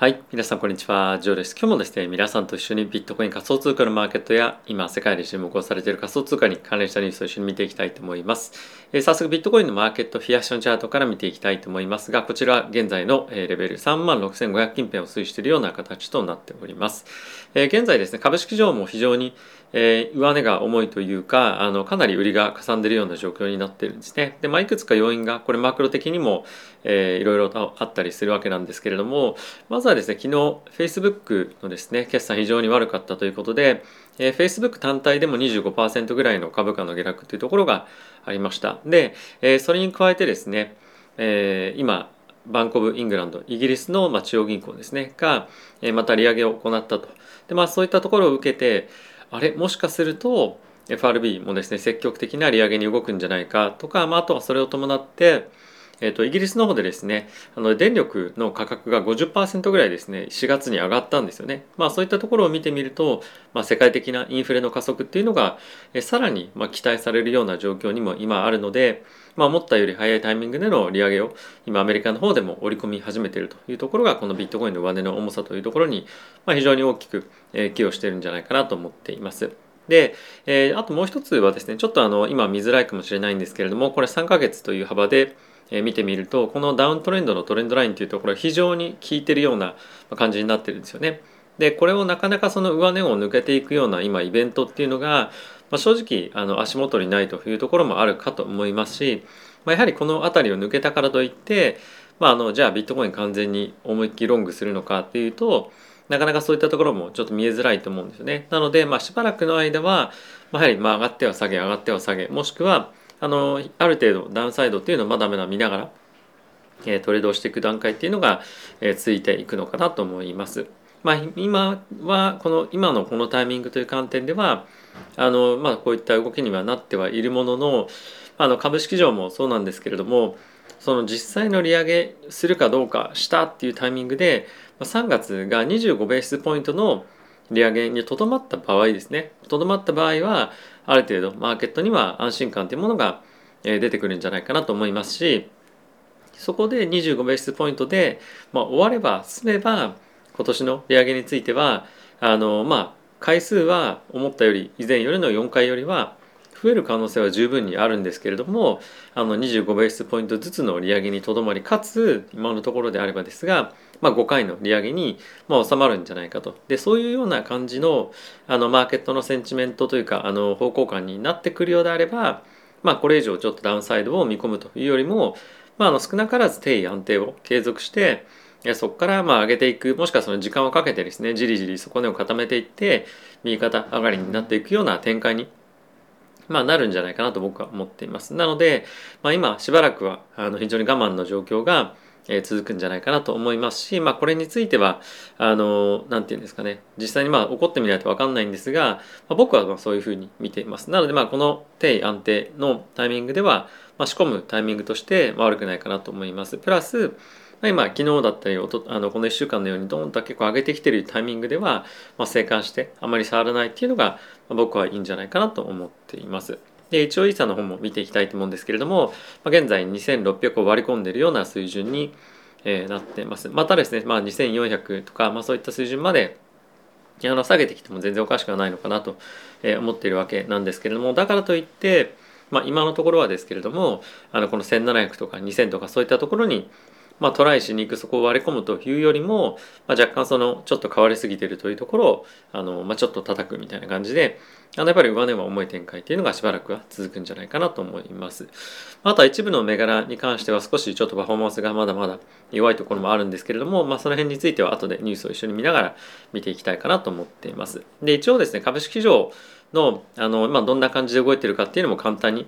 はい。皆さん、こんにちは。ジョーです。今日もですね、皆さんと一緒にビットコイン仮想通貨のマーケットや、今、世界で注目をされている仮想通貨に関連したニュースを一緒に見ていきたいと思います。えー、早速、ビットコインのマーケット、フィアッションチャートから見ていきたいと思いますが、こちら、現在のレベル36,500近辺を推移しているような形となっております。えー、現在ですね、株式上も非常にえー、上値が重いというかあのかなり売りがかさんでいるような状況になっているんですね。で、まあ、いくつか要因がこれマクロ的にも、えー、いろいろとあったりするわけなんですけれどもまずはですね昨日 Facebook のですね決算非常に悪かったということで、えー、Facebook 単体でも25%ぐらいの株価の下落というところがありました。で、えー、それに加えてですね、えー、今バンコブ・イングランドイギリスの、まあ、中央銀行ですねが、えー、また利上げを行ったとで、まあ、そういったところを受けてあれもしかすると FRB もですね積極的な利上げに動くんじゃないかとか、まあ、あとはそれを伴ってえーと、イギリスの方でですねあの電力の価格が50%ぐらいですね4月に上がったんですよね、まあ、そういったところを見てみると、まあ、世界的なインフレの加速っていうのが、え、さらにまあ期待されるような状況にも今あるので、まあ、思ったより早いタイミングでの利上げを今アメリカの方でも織り込み始めているというところがこのビットコインの上値の重さというところに、まあ、非常に大きく、え、寄与しているんじゃないかなと思っています。で、えー、あともう一つはですねちょっとあの今見づらいかもしれないんですけれどもこれ3ヶ月という幅でえ見てみるとこのダウントレンドのトレンドラインというところ非常に効いてるような感じになってるんですよね。でこれをなかなかその上値を抜けていくような今イベントっていうのが、まあ、正直あの足元にないというところもあるかと思いますし、まあ、やはりこの辺りを抜けたからといって、まあ、あのじゃあビットコイン完全に思いっきりロングするのかっていうとなかなかそういったところもちょっと見えづらいと思うんですよね。なので、まあ、しばらくの間は、まあ、やはりまあ上がっては下げ上がっては下げもしくはあのある程度ダウンサイドっていうのをまだまだ見ながらえトレードをしていく段階っていうのが、え続いていくのかなと思います。まあ、今はこの今のこのタイミングという観点ではあの、まあ、こういった動きにはなってはいるもののあの株式上もそうなんですけれどもその実際の利上げするかどうかしたっていうタイミングで3月が25ベースポイントの利上げにとどまった場合ですねとどまった場合はある程度マーケットには安心感というものが出てくるんじゃないかなと思いますしそこで25ベースポイントで、まあ、終われば済めば今年の利上げについてはあのまあ回数は思ったより以前よりの4回よりは増える可能性は十分にあるんですけれどもあの25ベースポイントずつの利上げにとどまりかつ今のところであればですが、まあ、5回の利上げに、まあ、収まるんじゃないかと。でそういうような感じのあのマーケットのセンチメントというかあの方向感になってくるようであれば、まあ、これ以上ちょっとダウンサイドを見込むというよりもまあ、あの少なからず定位安定を継続してそこからまあ上げていくもしくはその時間をかけてですねじりじり底根を固めていって右肩上がりになっていくような展開にまあ、なるんじゃないかなと僕は思っています。なので、まあ、今しばらくはあの非常に我慢の状況が、え続くんじゃないかなと思いますし、まあ、これについてはあのなんて言うんですかね実際にまあ起こってみないと分かんないんですが、まあ、僕はまあそういうふうに見ています。なのでまあこの定位安定のタイミングではまあ、仕込むタイミングとして悪くないかなと思います。プラス、今昨日だったりあのこの1週間のようにドーンと結構上げてきてるタイミングでは、まあ、生還してあまり触らないっていうのが、僕はいいんじゃないかなと思っています。で一応イーサの方も見ていきたいと思うんですけれども、まあ、現在2600を割り込んでいるような水準に、えー、なってます。またですね、まあ、2400とか、まあ、そういった水準まであの下げてきても全然おかしくはないのかなと思っているわけなんですけれどもだからといってまあ、今のところはですけれどもあのこの1700とか2000とかそういったところに、まあ、トライしに行くそこを割り込むというよりも、まあ、若干そのちょっと変わりすぎてるというところをあの、まあ、ちょっと叩くみたいな感じであのやっぱり上値は重い展開っていうのがしばらくは続くんじゃないかなと思います。あとは一部の銘柄に関しては少しちょっとパフォーマンスがまだまだ弱いところもあるんですけれども、まあ、その辺については後でニュースを一緒に見ながら見ていきたいかなと思っています。で一応ですね株式市場のあの、まあ、どんな感じで動いてるかっていうのも簡単に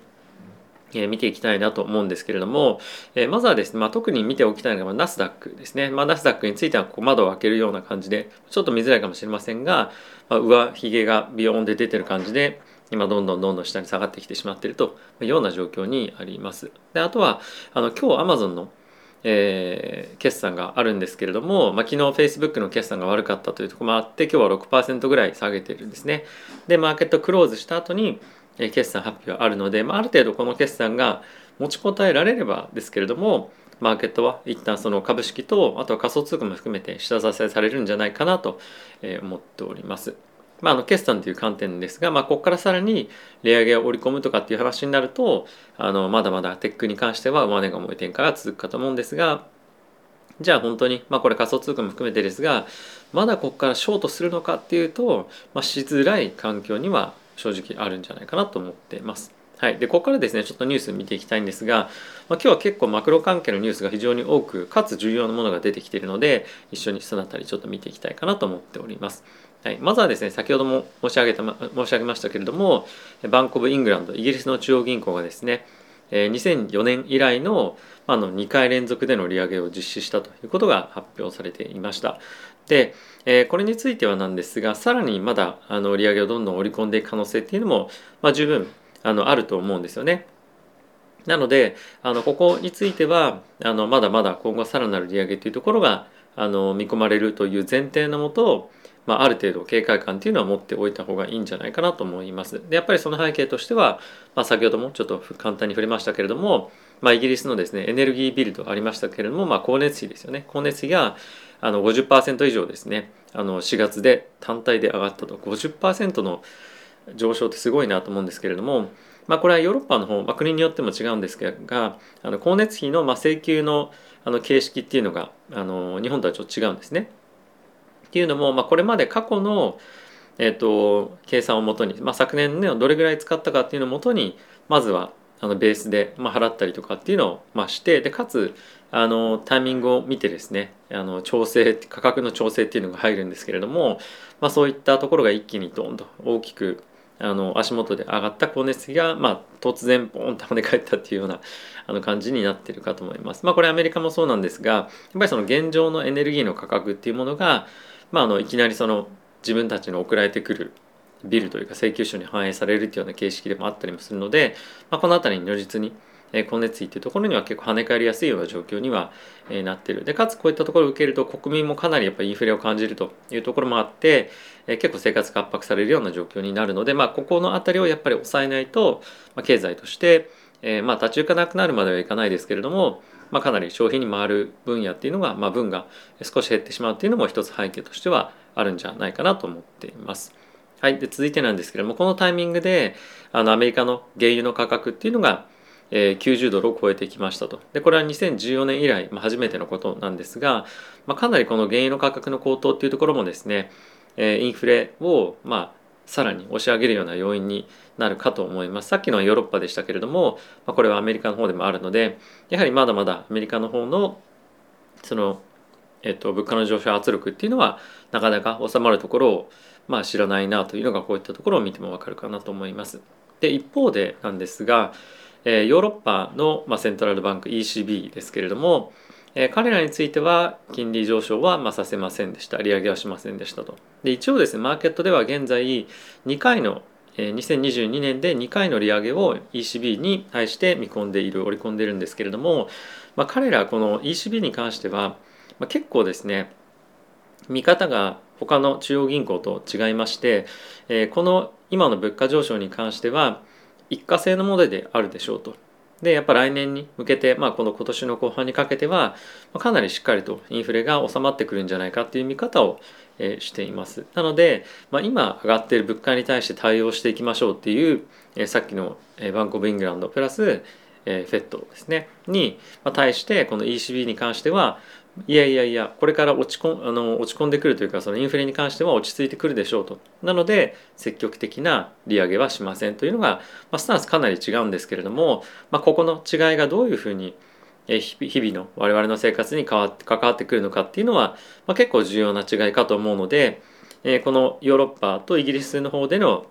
え見ていきたいなと思うんですけれども、えまずはですね、まあ、特に見ておきたいのがナスダックですね。ま、ナスダックについてはこう窓を開けるような感じでちょっと見づらいかもしれませんが、まあ、上髭がビヨーンで出てる感じで今どんどんどんどん下に下がってきてしまっているというような状況にあります。であとはあの今日アマゾンのえー、決算があるんですけれども、まあ、昨日 Facebook の決算が悪かったというところもあって今日は6%ぐらい下げてるんですね。でマーケットクローズした後に決算発表あるので、まあ、ある程度この決算が持ちこたえられればですけれども、マーケットは一旦その株式とあとは仮想通貨も含めて下支えされるんじゃないかなと思っております。まあ、あの決算という観点ですが、まあ、ここからさらに利上げを織り込むとかっていう話になるとあのまだまだテックに関しては上値が重い展開が続くかと思うんですがじゃあ本当に、まあ、これ仮想通貨も含めてですがまだここからショートするのかっていうと、まあ、しづらい環境には正直あるんじゃないかなと思ってます。はい、でここからですねちょっとニュース見ていきたいんですが、まあ、今日は結構マクロ関係のニュースが非常に多くかつ重要なものが出てきているので一緒にそのあたりちょっと見ていきたいかなと思っております。はい、まずはですね先ほども申し上げたま申し上げましたけれどもバンコブ・イングランドイギリスの中央銀行がですね2004年以来のあの2回連続での利上げを実施したということが発表されていました。で、えこれについてはなんですがさらにまだあの利上げをどんどん織り込んでいく可能性っていうのも、まあ、十分あのあると思うんですよね。なのであのここについてはあのまだまだ今後さらなる利上げというところがあの見込まれるという前提のもとまあ、ある程度警戒感っていうのは持っておいた方がいいんじゃないかなと思います。でやっぱりその背景としては、まあ、先ほどもちょっと簡単に触れましたけれども、まあ、イギリスのですねエネルギービルドありましたけれども、まあ、光熱費ですよね光熱費があの50%以上ですねあの4月で単体で上がったと50%の上昇ってすごいなと思うんですけれども、まあ、これはヨーロッパの方、まあ、国によっても違うんですがあの光熱費のまあ請求のあの形式っていうのがあの日本とはちょっと違うんですね。っていうのも、まあ、これまで過去の、えーと、計算をもとに、まあ、昨年ねどれぐらい使ったかっていうのをもとにまずはあのベースで、まあ、払ったりとかっていうのを、まあ、してでかつあのタイミングを見てですねあの調整価格の調整っていうのが入るんですけれども、まあ、そういったところが一気にドンと大きくあの足元で上がった光熱費が、まあ、突然ポンと跳ね返ったっていうようなあの感じになってるかと思います。まあ、これアメリカもそうなんですがやっぱりその現状のエネルギーの価格っていうものが、まあ、あのいきなりその自分たちの送られてくるビルというか請求書に反映されるというような形式でもあったりもするので、まあ、この辺りに如実に光熱費というところには結構跳ね返りやすいような状況にはなってる。でかつこういったところを受けると国民もかなりやっぱインフレを感じるというところもあって結構生活が圧迫されるような状況になるので、まあ、ここの辺りをやっぱり抑えないと、まあ、経済として、えー、まあ立ち行かなくなるまではいかないですけれどもまあ、かなり消費に回る分野っていうのが、まあ、分が少し減ってしまうっていうのも一つ背景としてはあるんじゃないかなと思っています。はい、で続いてなんですけれどもこのタイミングであのアメリカの原油の価格っていうのが、えー、90ドルを超えてきましたとでこれは2014年以来、まあ、初めてのことなんですが、まあ、かなりこの原油の価格の高騰っていうところもですね、えー、インフレを、まあ、さらに押し上げるような要因になるかと思いますさっきのはヨーロッパでしたけれども、まあ、これはアメリカの方でもあるのでやはりまだまだアメリカの方のその、えっと、物価の上昇圧力っていうのはなかなか収まるところを、まあ、知らないなというのがこういったところを見てもわかるかなと思います。で一方でなんですが、えー、ヨーロッパの、まあ、セントラルバンク ECB ですけれども、えー、彼らについては金利上昇はまさせませんでした。利上げはしませんでしたと。で一応ですねマーケットでは現在2回の2022年で2回の利上げを ECB に対して見込んでいる織り込んでいるんですけれども、まあ、彼らこの ECB に関しては、まあ、結構ですね見方が他の中央銀行と違いまして、えー、この今の物価上昇に関しては一過性のものであるでしょうと。でやっぱ来年に向けて、まあ、この今年の後半にかけてはかなりしっかりとインフレが収まってくるんじゃないかっていう見方をしています。なので、まあ、今上がっている物価に対して対応していきましょうっていうさっきのバンコブ・イングランドプラスフェットですね。に対してこの ECB に関してはいやいやいやこれから落ち込んあの落ち込んでくるというかそのインフレに関しては落ち着いてくるでしょうと。なので積極的な利上げはしませんというのが、まあ、スタンスかなり違うんですけれども、まあ、ここの違いがどういうふうに日々の我々の生活に変わ関わってくるのかっていうのは、まあ、結構重要な違いかと思うので、えー、このヨーロッパとイギリスの方での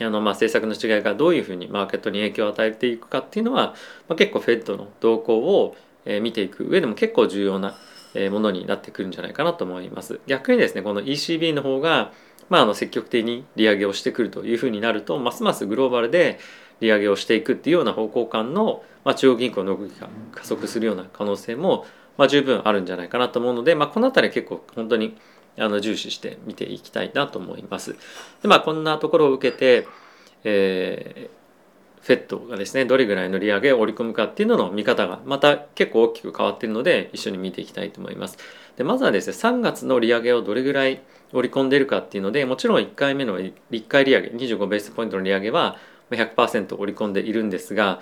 あのまあ政策の違いがどういうふうにマーケットに影響を与えていくかっていうのは、まあ、結構フェットの動向を見ていく上でも結構重要なものになってくるんじゃないかなと思います。逆にですねこの ECB の方が、まあ、あの積極的に利上げをしてくるというふうになるとますますグローバルで利上げをしていくっていうような方向感の、まあ、中央銀行の動きが加速するような可能性も、まあ、十分あるんじゃないかなと思うので、まあ、この辺り結構本当にあの重視して見ていきたいなと思います。でまあこんなところを受けて、えーフェットがですねどれぐらいの利上げを織り込むかっていうのの見方がまた結構大きく変わっているので一緒に見ていきたいと思います。でまずはですね3月の利上げをどれぐらい織り込んでいるかっていうのでもちろん1回目の1回利上げ25ベースポイントの利上げは100%織り込んでいるんですが、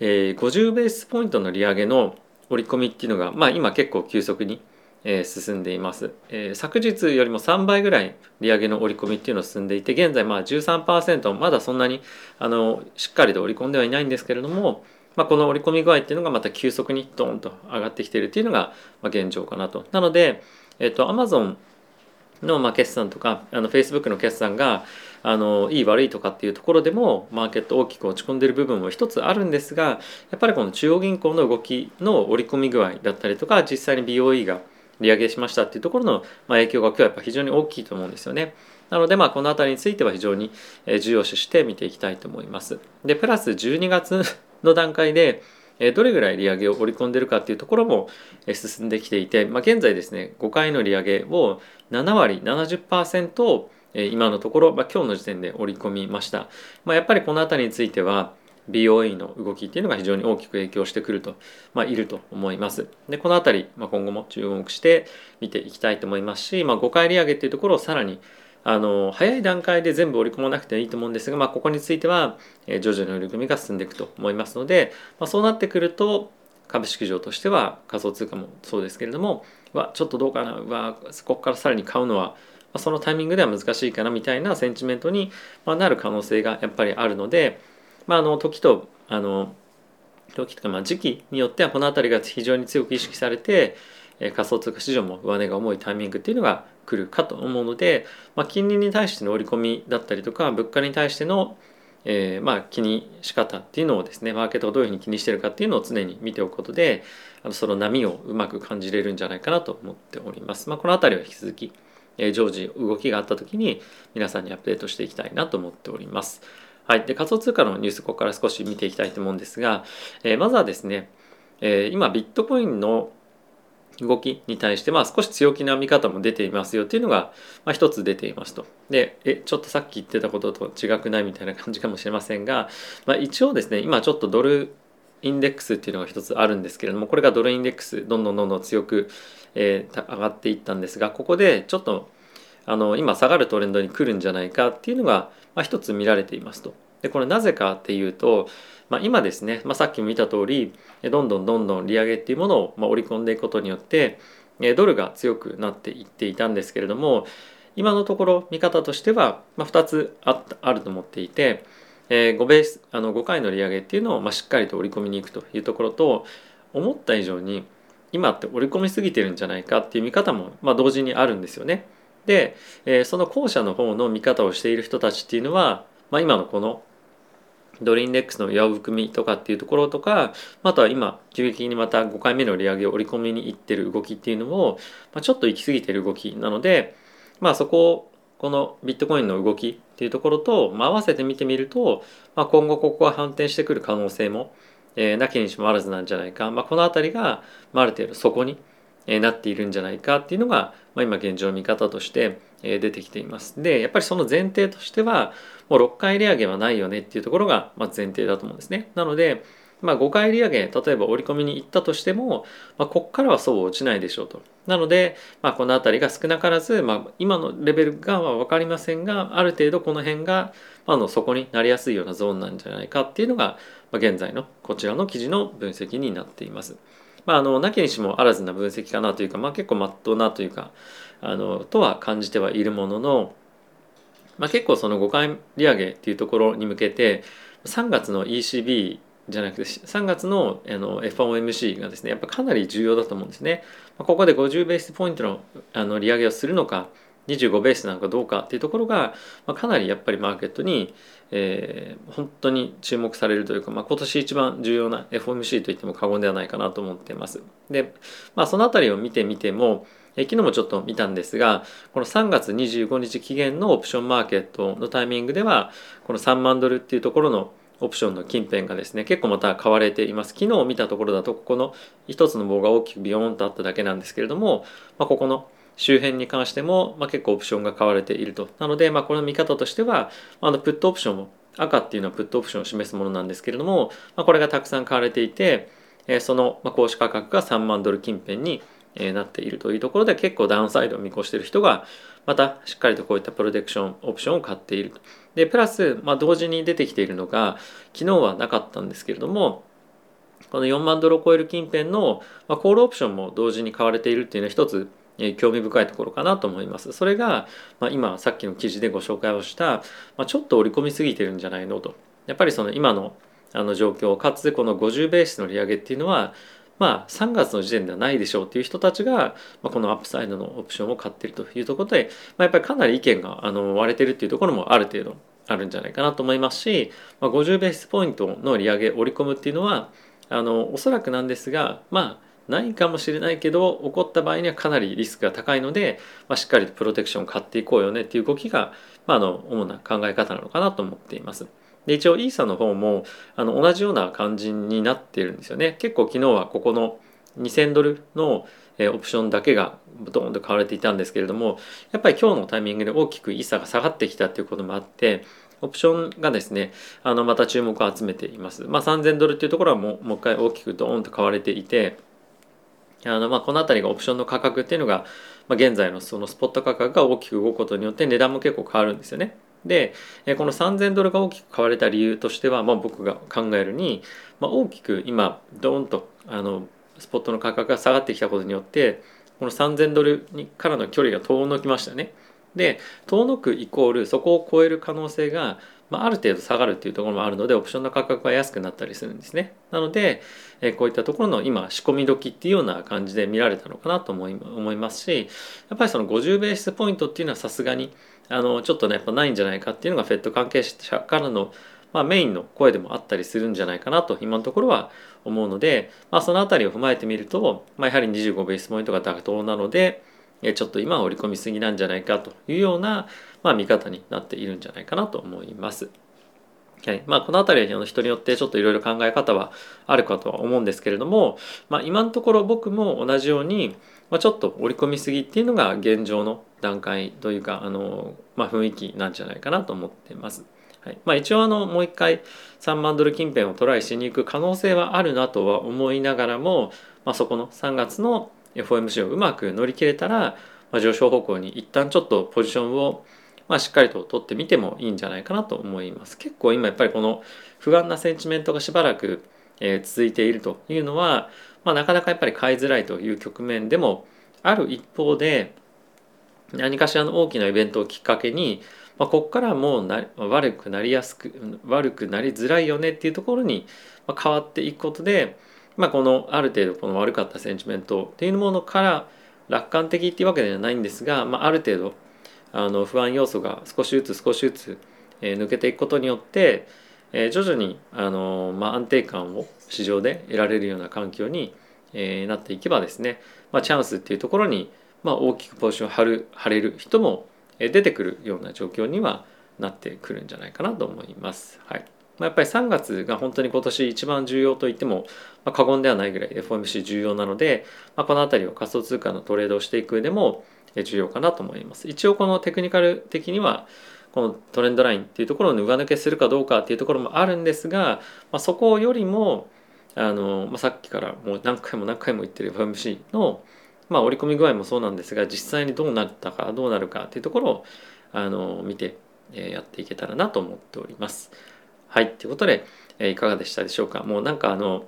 えー、50ベースポイントの利上げの織り込みっていうのが、まあ、今結構急速にえー、進んでいます、えー、昨日よりも3倍ぐらい利上げの織り込みっていうのを進んでいて現在まあ13%まだそんなにあのしっかりと織り込んではいないんですけれども、まあ、この織り込み具合っていうのがまた急速にドーンと上がってきているっていうのが現状かなと。なので、えっ、ー、と Amazon のまあ決算とかあの Facebook の決算があのいい悪いとかっていうところでもマーケット大きく落ち込んでる部分も一つあるんですがやっぱりこの中央銀行の動きの織り込み具合だったりとか実際に BOE が利上げしましたっていうところの、ま、影響が今日はやっぱ非常に大きいと思うんですよね。なのでまあこの辺りについては非常に重要視して見ていきたいと思います。でプラス12月の段階でどれぐらい利上げを織り込んでるかっていうところも進んできていて、まあ、現在ですね5回の利上げを7割70%を今のところ、まあ、今日の時点で織り込みました、まあ、やっぱりこの辺りについては BOE の動きっていうのが非常に大きく影響してくると、まあ、いると思います。でこの辺り、まあ、今後も注目して見ていきたいと思いますし、まあ、5回利上げっていうところをさらにあの早い段階で全部織り込まなくていいと思うんですが、まあ、ここについては、えー、徐々に織り込みが進んでいくと思いますので、まあ、そうなってくると株式市場としては仮想通貨もそうですけれどもわちょっとどうかなわここからさらに買うのはそのタイミングでは難しいかなみたいなセンチメントになる可能性がやっぱりあるので、まあ、あの時とあの時とかまあ時期によってはこの辺りが非常に強く意識されて、え仮想通貨市場も上値が重いタイミングっていうのが来るかと思うので、まあ、金利に対しての織り込みだったりとか物価に対しての、えー、まあ気に仕方っていうのをですねマーケットがどういうふうに気にしてるかっていうのを常に見ておくことであのその波をうまく感じれるんじゃないかなと思っております。まあ、この辺りは引き続き、えー、常時動きがあった時に皆さんにアップデートしていきたいなと思っております。はい、で仮想通貨のニュースここから少し見ていきたいと思うんですが、えー、まずはですね、えー、今ビットコインの動きに対してまあ少し強気な見方も出ていますよっていうのが、まあ、一つ出ていますと。でえちょっとさっき言ってたことと違くないみたいな感じかもしれませんが、まあ、一応ですね今ちょっとドルインデックスっていうのが一つあるんですけれどもこれがドルインデックスどんどんどんどん強く、えー、上がっていったんですがここでちょっとあの今下がるトレンドに来るんじゃないかっていうのが、まあ、一つ見られていますと。でこれなぜかっていうと、まあ、今ですね、まあ、さっきも見た通りどんどんどんどん利上げっていうものをま織り込んでいくことによってドルが強くなっていっていたんですけれども今のところ見方としては、ま2つああると思っていて、え5ベースあの5回の利上げっていうのをましっかりと織り込みに行くというところと思った以上に今って織り込みすぎてるんじゃないかっていう見方もま同時にあるんですよね。で、えその後者の方の見方をしている人たちっていうのは、まあ、今のこのドルインデックスの上含みとかっていうところとかあとは今急激にまた5回目の利上げを織り込みにいってる動きっていうのも、まあ、ちょっと行き過ぎてる動きなのでまあそこをこのビットコインの動きっていうところと、まあ、合わせて見てみると、まあ、今後ここが反転してくる可能性も、えー、なきにしもあらずなんじゃないか、まあ、この辺りが、まあ、ある程度そこになっているんじゃないかっていうのが、まあ、今現状見方として出てきています。でやっぱりその前提としてはもう6回利上げはないよねっていうところがま前提だと思うんですね。なので、まあ、5回利上げ例えば織り込みに行ったとしても、まあ、ここからはそう落ちないでしょうと。なので、まあ、この辺りが少なからず、まあ、今のレベルがは分かりませんがある程度この辺が、まあ、の底になりやすいようなゾーンなんじゃないかっていうのが、まあ、現在のこちらの記事の分析になっています。まあ、あのなきにしもあらずな分析かなというか、まあ、結構まっとうなというかあのとは感じてはいるものの、まあ、結構その5回利上げっていうところに向けて3月の ECB じゃなくて3月のあの FOMC がですねやっぱかなり重要だと思うんですね。ここで50ベースポイントのあの利上げをするのか25ベースなのかどうかっていうところが、まあ、かなりやっぱりマーケットに、えー、本当に注目されるというか、まあ、今年一番重要な FOMC といっても過言ではないかなと思っています。で、まあ、その辺りを見てみても、え昨日もちょっと見たんですがこの3月25日期限のオプションマーケットのタイミングではこの3万ドルっていうところのオプションの近辺がですね結構また買われています昨日見たところだとここの一つの棒が大きくビヨーンとあっただけなんですけれども、まあ、ここの周辺に関しても、まあ、結構オプションが買われていると。なので、まあ、この見方としては、あのプットオプションを赤っていうのはプットオプションを示すものなんですけれども、まあ、これがたくさん買われていて、えー、その行使価格が3万ドル近辺になっているというところで結構ダウンサイドを見越している人がまたしっかりとこういったプロテクションオプションを買っている。でプラス、まあ、同時に出てきているのが昨日はなかったんですけれどもこの4万ドルを超える近辺の、まあ、コールオプションも同時に買われているっていうのは一つ興味深いところかなと思います。それが、まあ、今さっきの記事でご紹介をした、まあ、ちょっと織り込みすぎてるんじゃないのと。やっぱりその今のあの状況かつこの50ベースの利上げっていうのはまあ3月の時点ではないでしょうっていう人たちが、まあ、このアップサイドのオプションを買ってるというところで、まあ、やっぱりかなり意見があの割れてるっていうところもある程度あるんじゃないかなと思いますし、まあ、50ベースポイントの利上げ織り込むっていうのはあのおそらくなんですがまあないかもしれないけど起こった場合にはかなりリスクが高いので、まあ、しっかりとプロテクションを買っていこうよねっていう動きが、まあ、あの主な考え方なのかなと思っています。で一応イーサの方もあの同じような感じになっているんですよね。結構昨日はここの2000ドルのオプションだけがドーンと買われていたんですけれどもやっぱり今日のタイミングで大きくイーサが下がってきたということもあってオプションがですねあのまた注目を集めています。まあ、3000ドルっていうところはもうもう一回大きくドーンと買われていてあのまあこの辺りがオプションの価格っていうのが、まあ、現在のそのスポット価格が大きく動くことによって値段も結構変わるんですよね。でこの3000ドルが大きく買われた理由としては、まあ、僕が考えるに、まあ、大きく今ドーンとあのスポットの価格が下がってきたことによってこの3000ドルにからの距離が遠のきましたね。で遠のくイコールそこを超える可能性が、まあ、ある程度下がるっていうところもあるのでオプションの価格が安くなったりするんですね。なので、えこういったところの今仕込み時っていうような感じで見られたのかなと思い思いますしやっぱりその50ベースポイントっていうのはさすがにあのちょっとねやっぱないんじゃないかっていうのがフェット関係者からの、まあ、メインの声でもあったりするんじゃないかなと今のところは思うので、まあ、その辺りを踏まえてみると、まあ、やはり25ベースポイントが妥当なのでちょっと今は織り込みすぎなんじゃないかというような、まあ、見方になっているんじゃないかなと思います。はいまあ、この辺りは人によってちょっといろいろ考え方はあるかとは思うんですけれども、まあ、今のところ僕も同じように、まあ、ちょっと織り込みすぎっていうのが現状の段階というかあの、まあ、雰囲気なんじゃないかなと思ってます。はいまあ、一応あのもう一回3万ドル近辺をトライしに行く可能性はあるなとは思いながらも、まあ、そこの3月の FOMC をうまく乗り切れたら、まあ、上昇方向に一旦ちょっとポジションをまあ、しっかりと取ってみてもいいんじゃないかなと思います。結構今やっぱりこの不安なセンチメントがしばらく、え続いているというのは、まあ、なかなかやっぱり買いづらいという局面でもある一方で何かしらの大きなイベントをきっかけに、まあ、ここからもうな悪くなりやすく悪くなりづらいよねっていうところに変わっていくことで、まあ、このある程度この悪かったセンチメントっていうものから楽観的っていうわけではないんですが、まあ、ある程度あの不安要素が少しずつ少しずつ、え抜けていくことによって、え徐々にあの、まあ、安定感を市場で得られるような環境に、えなっていけばですね、まあ、チャンスっていうところに、まあ、大きくポジションを張る張れる人も出てくるような状況にはなってくるんじゃないかなと思います。はいまあ、やっぱり3月が本当に今年一番重要と言っても、まあ、過言ではないぐらい FOMC 重要なので、まあ、この辺りを仮想通貨のトレードをしていく上でも重要かなと思います。一応このテクニカル的にはこのトレンドラインっていうところを上抜けするかどうかっていうところもあるんですが、まあ、そこよりもあの、まあ、さっきからもう何回も何回も言ってる FMC の、まあ、織り込み具合もそうなんですが実際にどうなったかどうなるかっていうところをあの見て、えやっていけたらなと思っております。はいということで、えいかがでしたでしょうかもうなんかあの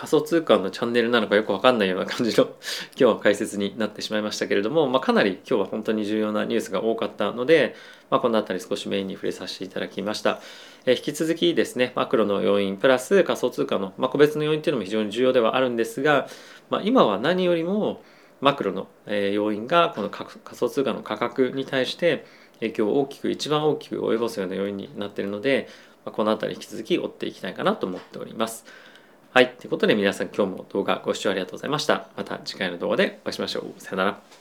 仮想通貨のチャンネルなのかよくわかんないような感じの 今日は解説になってしまいましたけれども、まあ、かなり今日は本当に重要なニュースが多かったので、まあ、この辺り少しメインに触れさせていただきました。え引き続きですねマクロの要因プラス仮想通貨の、まあ、個別の要因っていうのも非常に重要ではあるんですが、まあ、今は何よりもマクロの要因がこの仮想通貨の価格に対して影響を大きく一番大きく及ぼすような要因になっているので、まあ、この辺り引き続き追っていきたいかなと思っております。はい。ということで皆さん今日も動画ご視聴ありがとうございました。また次回の動画でお会いしましょう。さよなら。